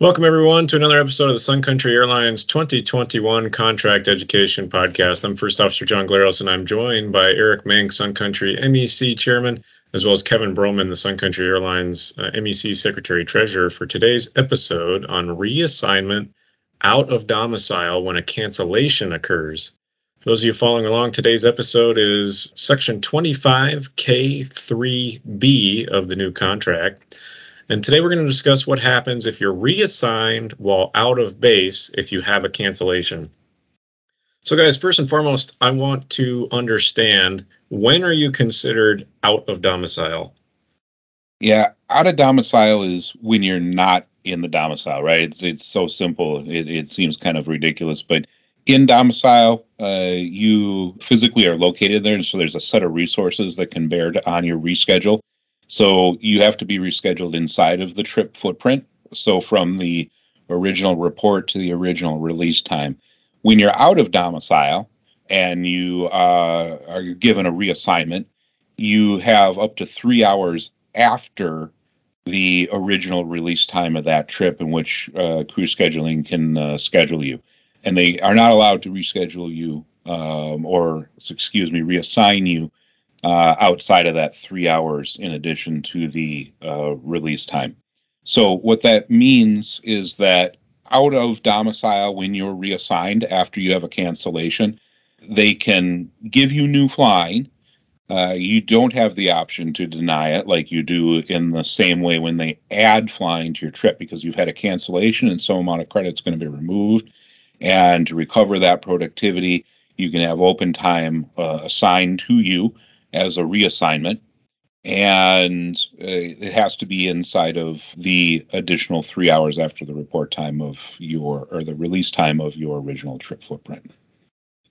Welcome, everyone, to another episode of the Sun Country Airlines 2021 Contract Education Podcast. I'm First Officer John Glaros, and I'm joined by Eric Mank, Sun Country MEC Chairman, as well as Kevin Broman, the Sun Country Airlines uh, MEC Secretary Treasurer, for today's episode on reassignment out of domicile when a cancellation occurs. For those of you following along, today's episode is Section 25K3B of the new contract. And today we're going to discuss what happens if you're reassigned while out of base if you have a cancellation. So, guys, first and foremost, I want to understand when are you considered out of domicile? Yeah, out of domicile is when you're not in the domicile, right? It's it's so simple. It it seems kind of ridiculous, but in domicile, uh, you physically are located there, and so there's a set of resources that can bear on your reschedule. So you have to be rescheduled inside of the trip footprint. So from the original report to the original release time. When you're out of domicile and you uh, are given a reassignment, you have up to three hours after the original release time of that trip in which uh, crew scheduling can uh, schedule you. And they are not allowed to reschedule you um, or, excuse me, reassign you uh, outside of that three hours in addition to the uh, release time. So, what that means is that out of domicile, when you're reassigned after you have a cancellation, they can give you new flying. Uh, you don't have the option to deny it like you do in the same way when they add flying to your trip because you've had a cancellation and some amount of credit is going to be removed. And to recover that productivity, you can have open time uh, assigned to you as a reassignment and uh, it has to be inside of the additional three hours after the report time of your or the release time of your original trip footprint.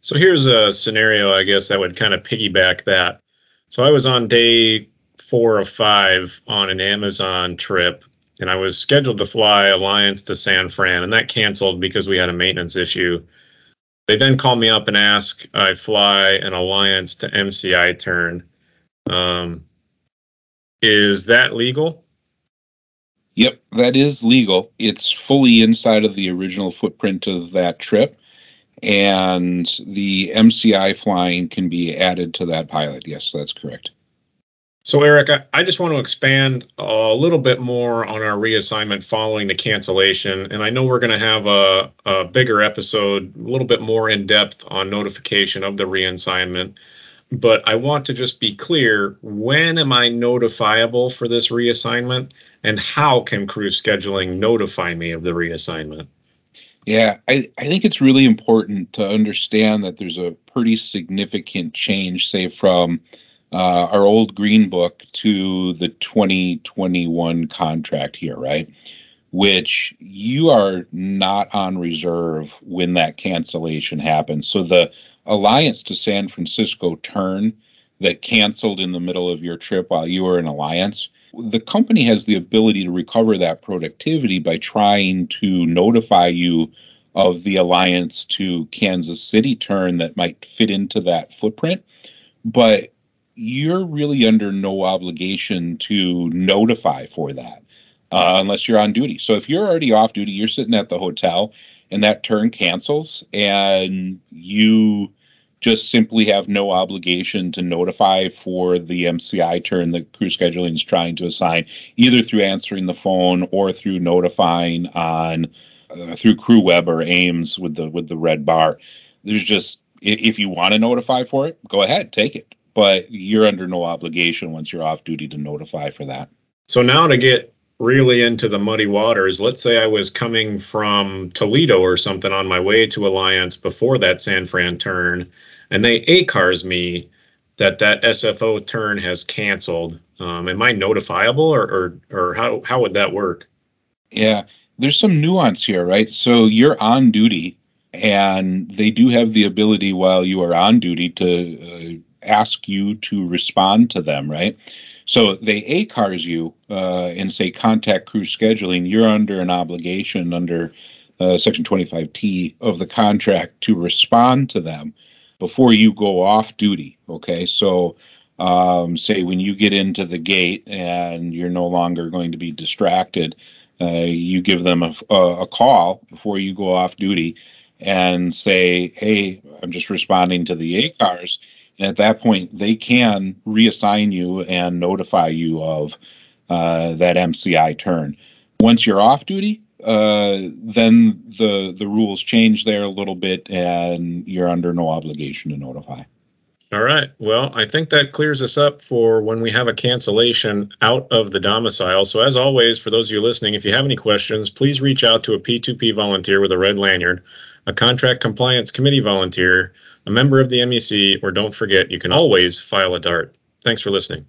So here's a scenario, I guess, that would kind of piggyback that. So I was on day four of five on an Amazon trip, and I was scheduled to fly Alliance to San Fran, and that canceled because we had a maintenance issue. They then call me up and ask I fly an Alliance to MCI turn. Um, is that legal? Yep, that is legal. It's fully inside of the original footprint of that trip, and the MCI flying can be added to that pilot. Yes, that's correct. So, Eric, I, I, just want to expand a little bit more on our reassignment following the cancellation. And I know we're going to have a, a bigger episode, a little bit more in depth on notification of the reassignment. But I want to just be clear when am I notifiable for this reassignment? And how can crew scheduling notify me of the reassignment? Yeah, I, I think it's really important to understand that there's a pretty significant change, say, from uh, our old green book to the 2021 contract here, right? Which you are not on reserve when that cancellation happens. So the Alliance to San Francisco turn that canceled in the middle of your trip while you were in Alliance, the company has the ability to recover that productivity by trying to notify you of the Alliance to Kansas City turn that might fit into that footprint. But you're really under no obligation to notify for that uh, unless you're on duty. So if you're already off duty, you're sitting at the hotel and that turn cancels and you just simply have no obligation to notify for the MCI turn that crew scheduling is trying to assign, either through answering the phone or through notifying on uh, through Crew Web or AIMS with the with the red bar. There's just if you want to notify for it, go ahead, take it but you're under no obligation once you're off duty to notify for that. So now to get really into the muddy waters, let's say I was coming from Toledo or something on my way to Alliance before that San Fran turn, and they ACARS me that that SFO turn has canceled. Um, am I notifiable, or, or or how how would that work? Yeah, there's some nuance here, right? So you're on duty, and they do have the ability while you are on duty to uh, ask you to respond to them, right? So they ACARS you uh, and say contact crew scheduling. You're under an obligation under uh, Section 25T of the contract to respond to them before you go off duty. Okay, so um, say when you get into the gate and you're no longer going to be distracted, uh, you give them a, a, call before you go off duty and say, hey, I'm just responding to the ACARS. At that point, they can reassign you and notify you of uh, that MCI turn. Once you're off duty, uh, then the the rules change there a little bit, and you're under no obligation to notify. All right. Well, I think that clears us up for when we have a cancellation out of the domicile. So, as always, for those of you listening, if you have any questions, please reach out to a P2P volunteer with a red lanyard, a contract compliance committee volunteer, a member of the MEC, or don't forget, you can always file a DART. Thanks for listening.